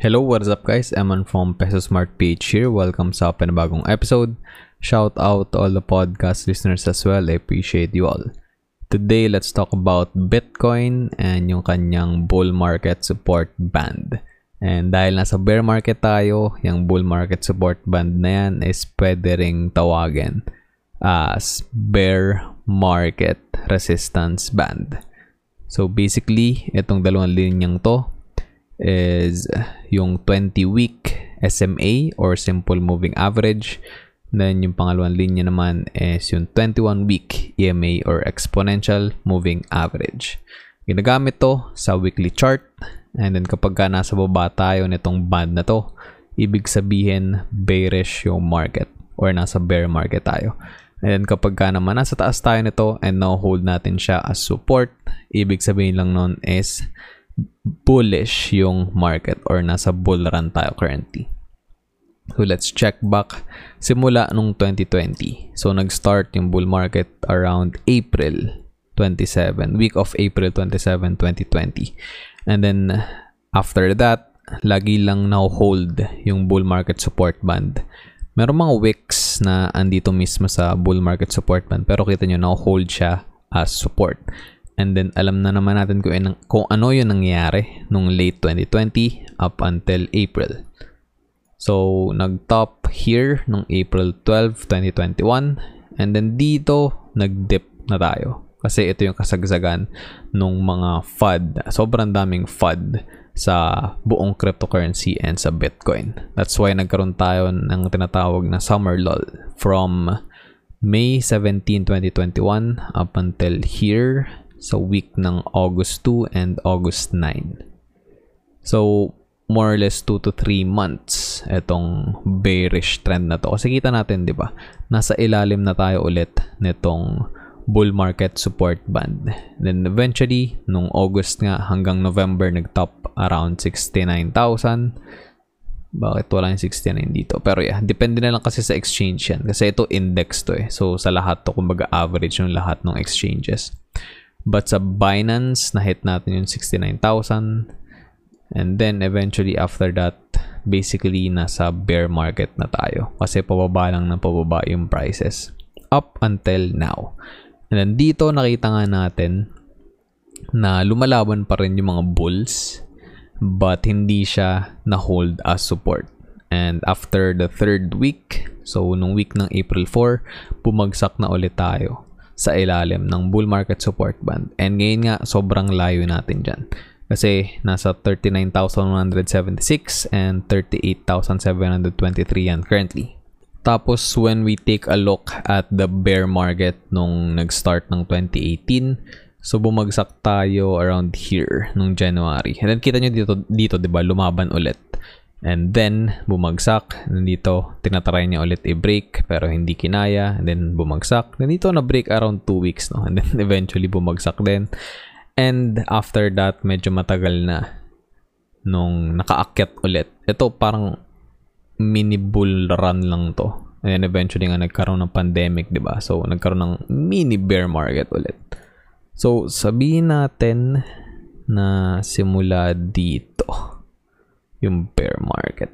Hello, what is up guys? Eman from Peso Smart PH here. Welcome sa panibagong episode. Shout out to all the podcast listeners as well. I appreciate you all. Today, let's talk about Bitcoin and yung kanyang bull market support band. And dahil nasa bear market tayo, yung bull market support band na yan is pwede ring tawagin as bear market resistance band. So basically, itong dalawang linyang to is yung 20 week SMA or simple moving average. Then yung pangalawang linya naman is yung 21 week EMA or exponential moving average. Ginagamit to sa weekly chart and then kapag ka nasa baba tayo nitong band na to, ibig sabihin bearish yung market or nasa bear market tayo. And then kapag ka naman nasa taas tayo nito and now hold natin siya as support, ibig sabihin lang nun is bullish yung market or nasa bull run tayo currently. So let's check back simula nung 2020. So nag-start yung bull market around April 27, week of April 27, 2020. And then after that, lagi lang now hold yung bull market support band. Meron mga wicks na andito mismo sa bull market support band pero kita nyo now hold siya as support. And then, alam na naman natin kung, inang, kung ano yung nangyari nung late 2020 up until April. So, nag-top here nung April 12, 2021. And then, dito, nag-dip na tayo. Kasi ito yung kasagsagan nung mga FUD. Sobrang daming FUD sa buong cryptocurrency and sa Bitcoin. That's why nagkaroon tayo ng tinatawag na summer lull from May 17, 2021 up until here sa week ng August 2 and August 9. So, more or less 2 to 3 months itong bearish trend na to. Kasi kita natin, di ba? Nasa ilalim na tayo ulit nitong bull market support band. Then eventually, nung August nga hanggang November, nag-top around 69,000. Bakit wala yung 69 dito? Pero yeah, depende na lang kasi sa exchange yan. Kasi ito index to eh. So, sa lahat to, kumbaga average yung lahat ng exchanges. But sa Binance, na-hit natin yung 69,000. And then, eventually, after that, basically, nasa bear market na tayo. Kasi pababa lang ng pababa yung prices. Up until now. And then, dito, nakita nga natin na lumalaban pa rin yung mga bulls. But, hindi siya na-hold as support. And after the third week, so nung week ng April 4, bumagsak na ulit tayo sa ilalim ng bull market support band. And ngayon nga, sobrang layo natin dyan. Kasi nasa 39,176 and 38,723 yan currently. Tapos when we take a look at the bear market nung nag-start ng 2018, so bumagsak tayo around here nung January. And then kita nyo dito, dito 'di ba, lumaban ulit. And then, bumagsak. Nandito, tinatry niya ulit i-break pero hindi kinaya. And then, bumagsak. Nandito na-break around 2 weeks. No? And then, eventually, bumagsak din. And after that, medyo matagal na nung nakaakyat ulit. Ito parang mini bull run lang to. And then eventually nga nagkaroon ng pandemic, 'di ba? So nagkaroon ng mini bear market ulit. So sabihin natin na simula dito yung bear market.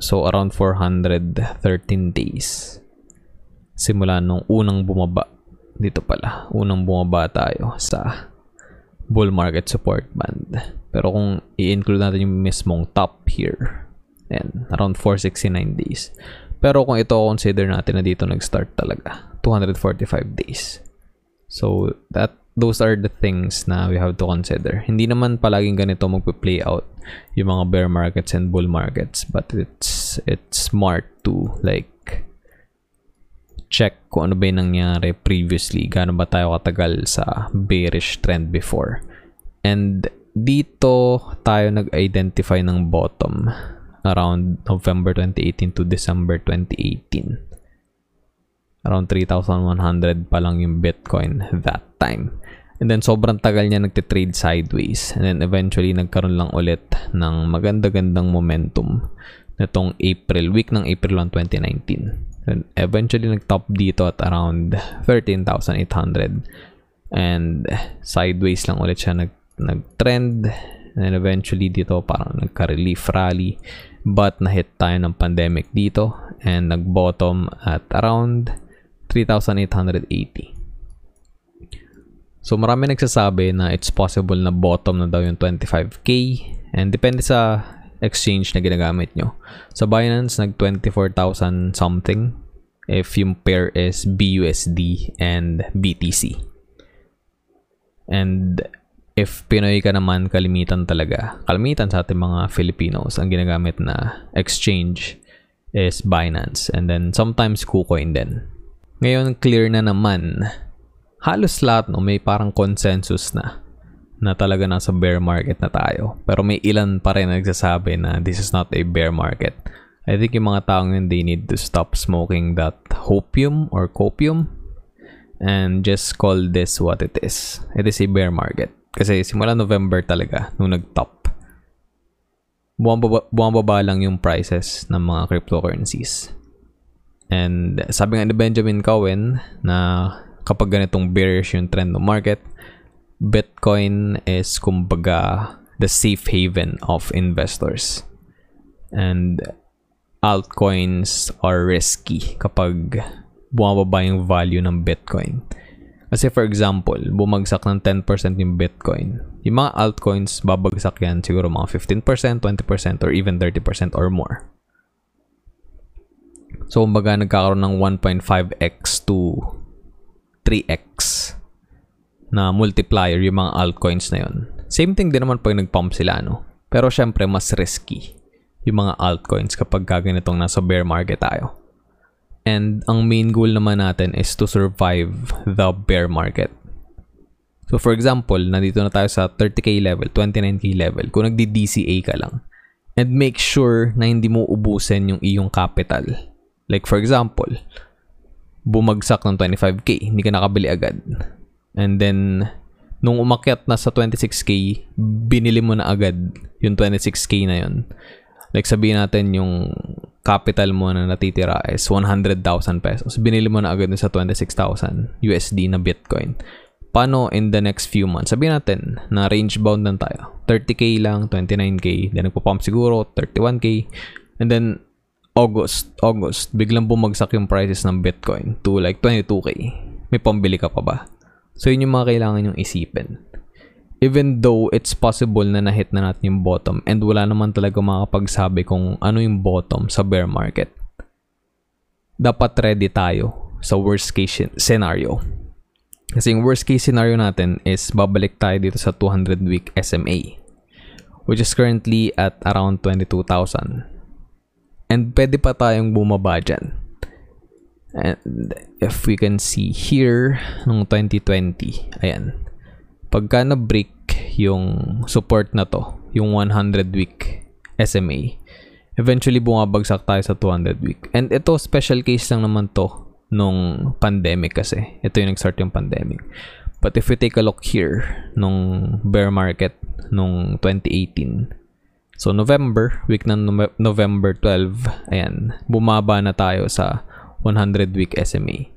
So, around 413 days. Simula nung unang bumaba. Dito pala. Unang bumaba tayo sa bull market support band. Pero kung i-include natin yung mismong top here. Ayan, around 469 days. Pero kung ito consider natin na dito nag-start talaga. 245 days. So, that those are the things na we have to consider. Hindi naman palaging ganito magpe-play out yung mga bear markets and bull markets, but it's it's smart to like check kung ano ba yung nangyari previously, gaano ba tayo katagal sa bearish trend before. And dito tayo nag-identify ng bottom around November 2018 to December 2018 around 3,100 pa lang yung Bitcoin that time. And then sobrang tagal niya nagte-trade sideways. And then eventually nagkaroon lang ulit ng maganda-gandang momentum nitong April, week ng April 1, 2019. And eventually nag-top dito at around 13,800. And sideways lang ulit siya nag nag-trend And then eventually dito parang nagka-relief rally. But nahit tayo ng pandemic dito and nag-bottom at around 3,880. So marami nagsasabi na it's possible na bottom na daw yung 25k and depende sa exchange na ginagamit nyo. Sa Binance, nag 24,000 something if yung pair is BUSD and BTC. And if Pinoy ka naman, kalimitan talaga. Kalimitan sa ating mga Filipinos, ang ginagamit na exchange is Binance. And then sometimes KuCoin din. Ngayon, clear na naman. Halos lahat no, may parang consensus na na talaga nasa bear market na tayo. Pero may ilan pa rin nagsasabi na this is not a bear market. I think yung mga taong yun, they need to stop smoking that hopium or copium and just call this what it is. It is a bear market. Kasi simula November talaga, nung nag-top, bumababa, bumababa lang yung prices ng mga cryptocurrencies. And sabi nga ni Benjamin Cowen na kapag ganitong bearish yung trend ng market, Bitcoin is kumbaga the safe haven of investors. And altcoins are risky kapag bumababa yung value ng Bitcoin. Kasi for example, bumagsak ng 10% yung Bitcoin. Yung mga altcoins, babagsak yan siguro mga 15%, 20%, or even 30% or more. So, kumbaga nagkakaroon ng 1.5x to 3x na multiplier yung mga altcoins na yun. Same thing din naman pag nag-pump sila, no? Pero syempre, mas risky yung mga altcoins kapag ganitong nasa bear market tayo. And ang main goal naman natin is to survive the bear market. So for example, nandito na tayo sa 30k level, 29k level, kung nagdi-DCA ka lang. And make sure na hindi mo ubusin yung iyong capital. Like for example, bumagsak ng 25k, hindi ka nakabili agad. And then, nung umakyat na sa 26k, binili mo na agad yung 26k na yun. Like sabihin natin yung capital mo na natitira is 100,000 pesos. Binili mo na agad sa 26,000 USD na Bitcoin. Paano in the next few months? Sabihin natin na range bound lang tayo. 30k lang, 29k, then nagpa-pump siguro 31k. And then August, August, biglang bumagsak yung prices ng Bitcoin to like 22k. May pambili ka pa ba? So yun yung mga kailangan yung isipin even though it's possible na na-hit na natin yung bottom and wala naman talaga makapagsabi kung ano yung bottom sa bear market, dapat ready tayo sa worst case scenario. Kasi yung worst case scenario natin is babalik tayo dito sa 200 week SMA which is currently at around 22,000. And pwede pa tayong bumaba dyan. And if we can see here, nung 2020, ayan, pagka na-break yung support na to, yung 100 week SMA, eventually bumabagsak tayo sa 200 week. And ito, special case lang naman to nung pandemic kasi. Ito yung nag-start yung pandemic. But if we take a look here, nung bear market, nung 2018, so November, week ng November 12, ayan, bumaba na tayo sa 100 week SMA.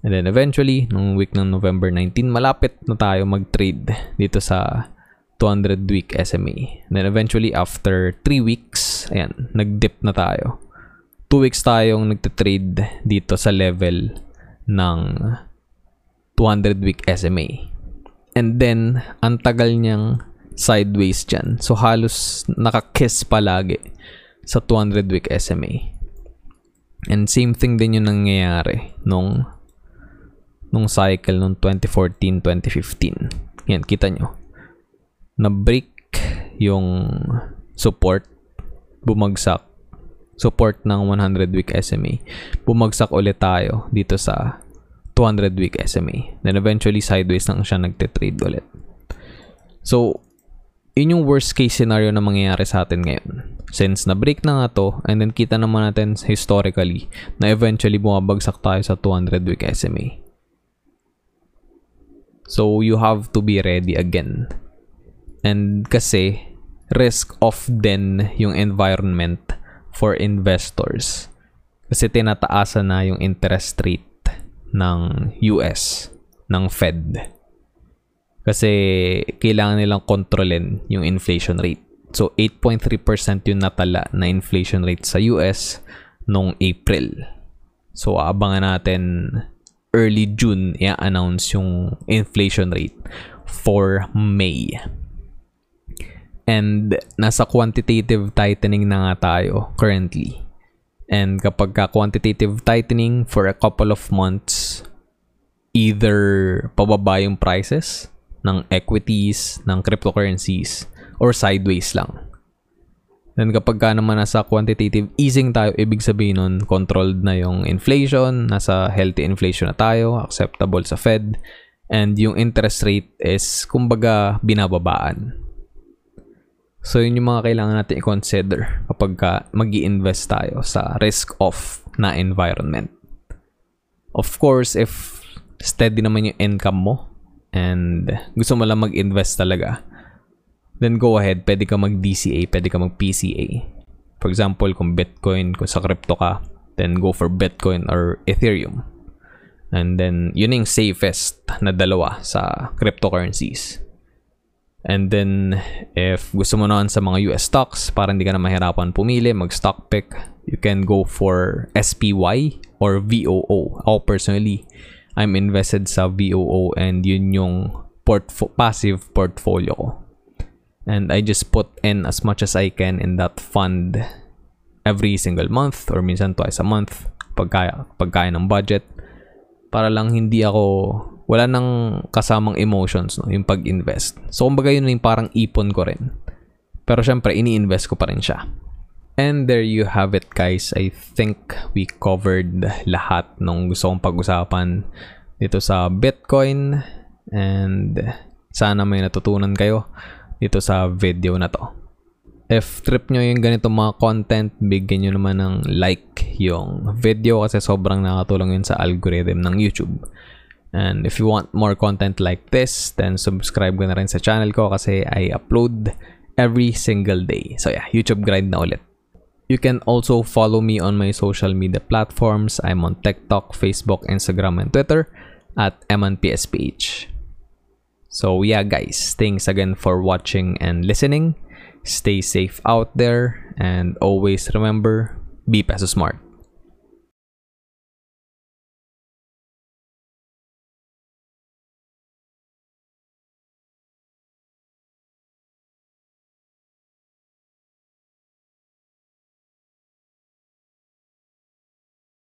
And then eventually, nung week ng November 19, malapit na tayo mag-trade dito sa 200 week SMA. And then eventually, after 3 weeks, ayan, nag-dip na tayo. 2 weeks tayong nagte-trade dito sa level ng 200 week SMA. And then, ang tagal niyang sideways dyan. So, halos nakakiss palagi sa 200 week SMA. And same thing din yung nangyayari nung nung cycle nung 2014-2015. Yan, kita nyo. Na-break yung support, bumagsak. Support ng 100 week SMA. Bumagsak ulit tayo dito sa 200 week SMA. Then eventually sideways lang siya nagte-trade ulit. So, yun yung worst case scenario na mangyayari sa atin ngayon. Since na-break na nga to, and then kita naman natin historically na eventually bumabagsak tayo sa 200 week SMA. So, you have to be ready again. And kasi, risk off din yung environment for investors. Kasi tinataasan na yung interest rate ng US, ng Fed. Kasi kailangan nilang kontrolin yung inflation rate. So 8.3% yung natala na inflation rate sa US nung April. So aabangan natin early June i-announce yung inflation rate for May. And nasa quantitative tightening na nga tayo currently. And kapag ka quantitative tightening for a couple of months, either pababa yung prices ng equities, ng cryptocurrencies, or sideways lang. Then kapag ka naman nasa quantitative easing tayo, ibig sabihin nun, controlled na yung inflation, nasa healthy inflation na tayo, acceptable sa Fed, and yung interest rate is, kumbaga, binababaan. So, yun yung mga kailangan natin i-consider kapag ka mag invest tayo sa risk-off na environment. Of course, if steady naman yung income mo and gusto mo lang mag-invest talaga, then go ahead, pwede ka mag-DCA, pwede ka mag-PCA. For example, kung Bitcoin, kung sa crypto ka, then go for Bitcoin or Ethereum. And then, yun yung safest na dalawa sa cryptocurrencies. And then, if gusto mo naman sa mga US stocks, para hindi ka na mahirapan pumili, mag-stock pick, you can go for SPY or VOO. Ako personally, I'm invested sa VOO and yun yung portfo- passive portfolio ko. And I just put in as much as I can in that fund every single month or minsan twice a month pagkaya, pagkaya ng budget para lang hindi ako wala nang kasamang emotions no, yung pag-invest. So, kumbaga yun yung parang ipon ko rin. Pero syempre, ini-invest ko pa rin siya. And there you have it guys. I think we covered lahat ng gusto kong pag-usapan dito sa Bitcoin. And sana may natutunan kayo dito sa video na to. If trip nyo yung ganito mga content, bigyan nyo naman ng like yung video kasi sobrang nakatulong yun sa algorithm ng YouTube. And if you want more content like this, then subscribe ka na rin sa channel ko kasi I upload every single day. So yeah, YouTube grind na ulit. You can also follow me on my social media platforms. I'm on TikTok, Facebook, Instagram, and Twitter at MNPSPH. So yeah guys, thanks again for watching and listening. Stay safe out there and always remember, be peso smart.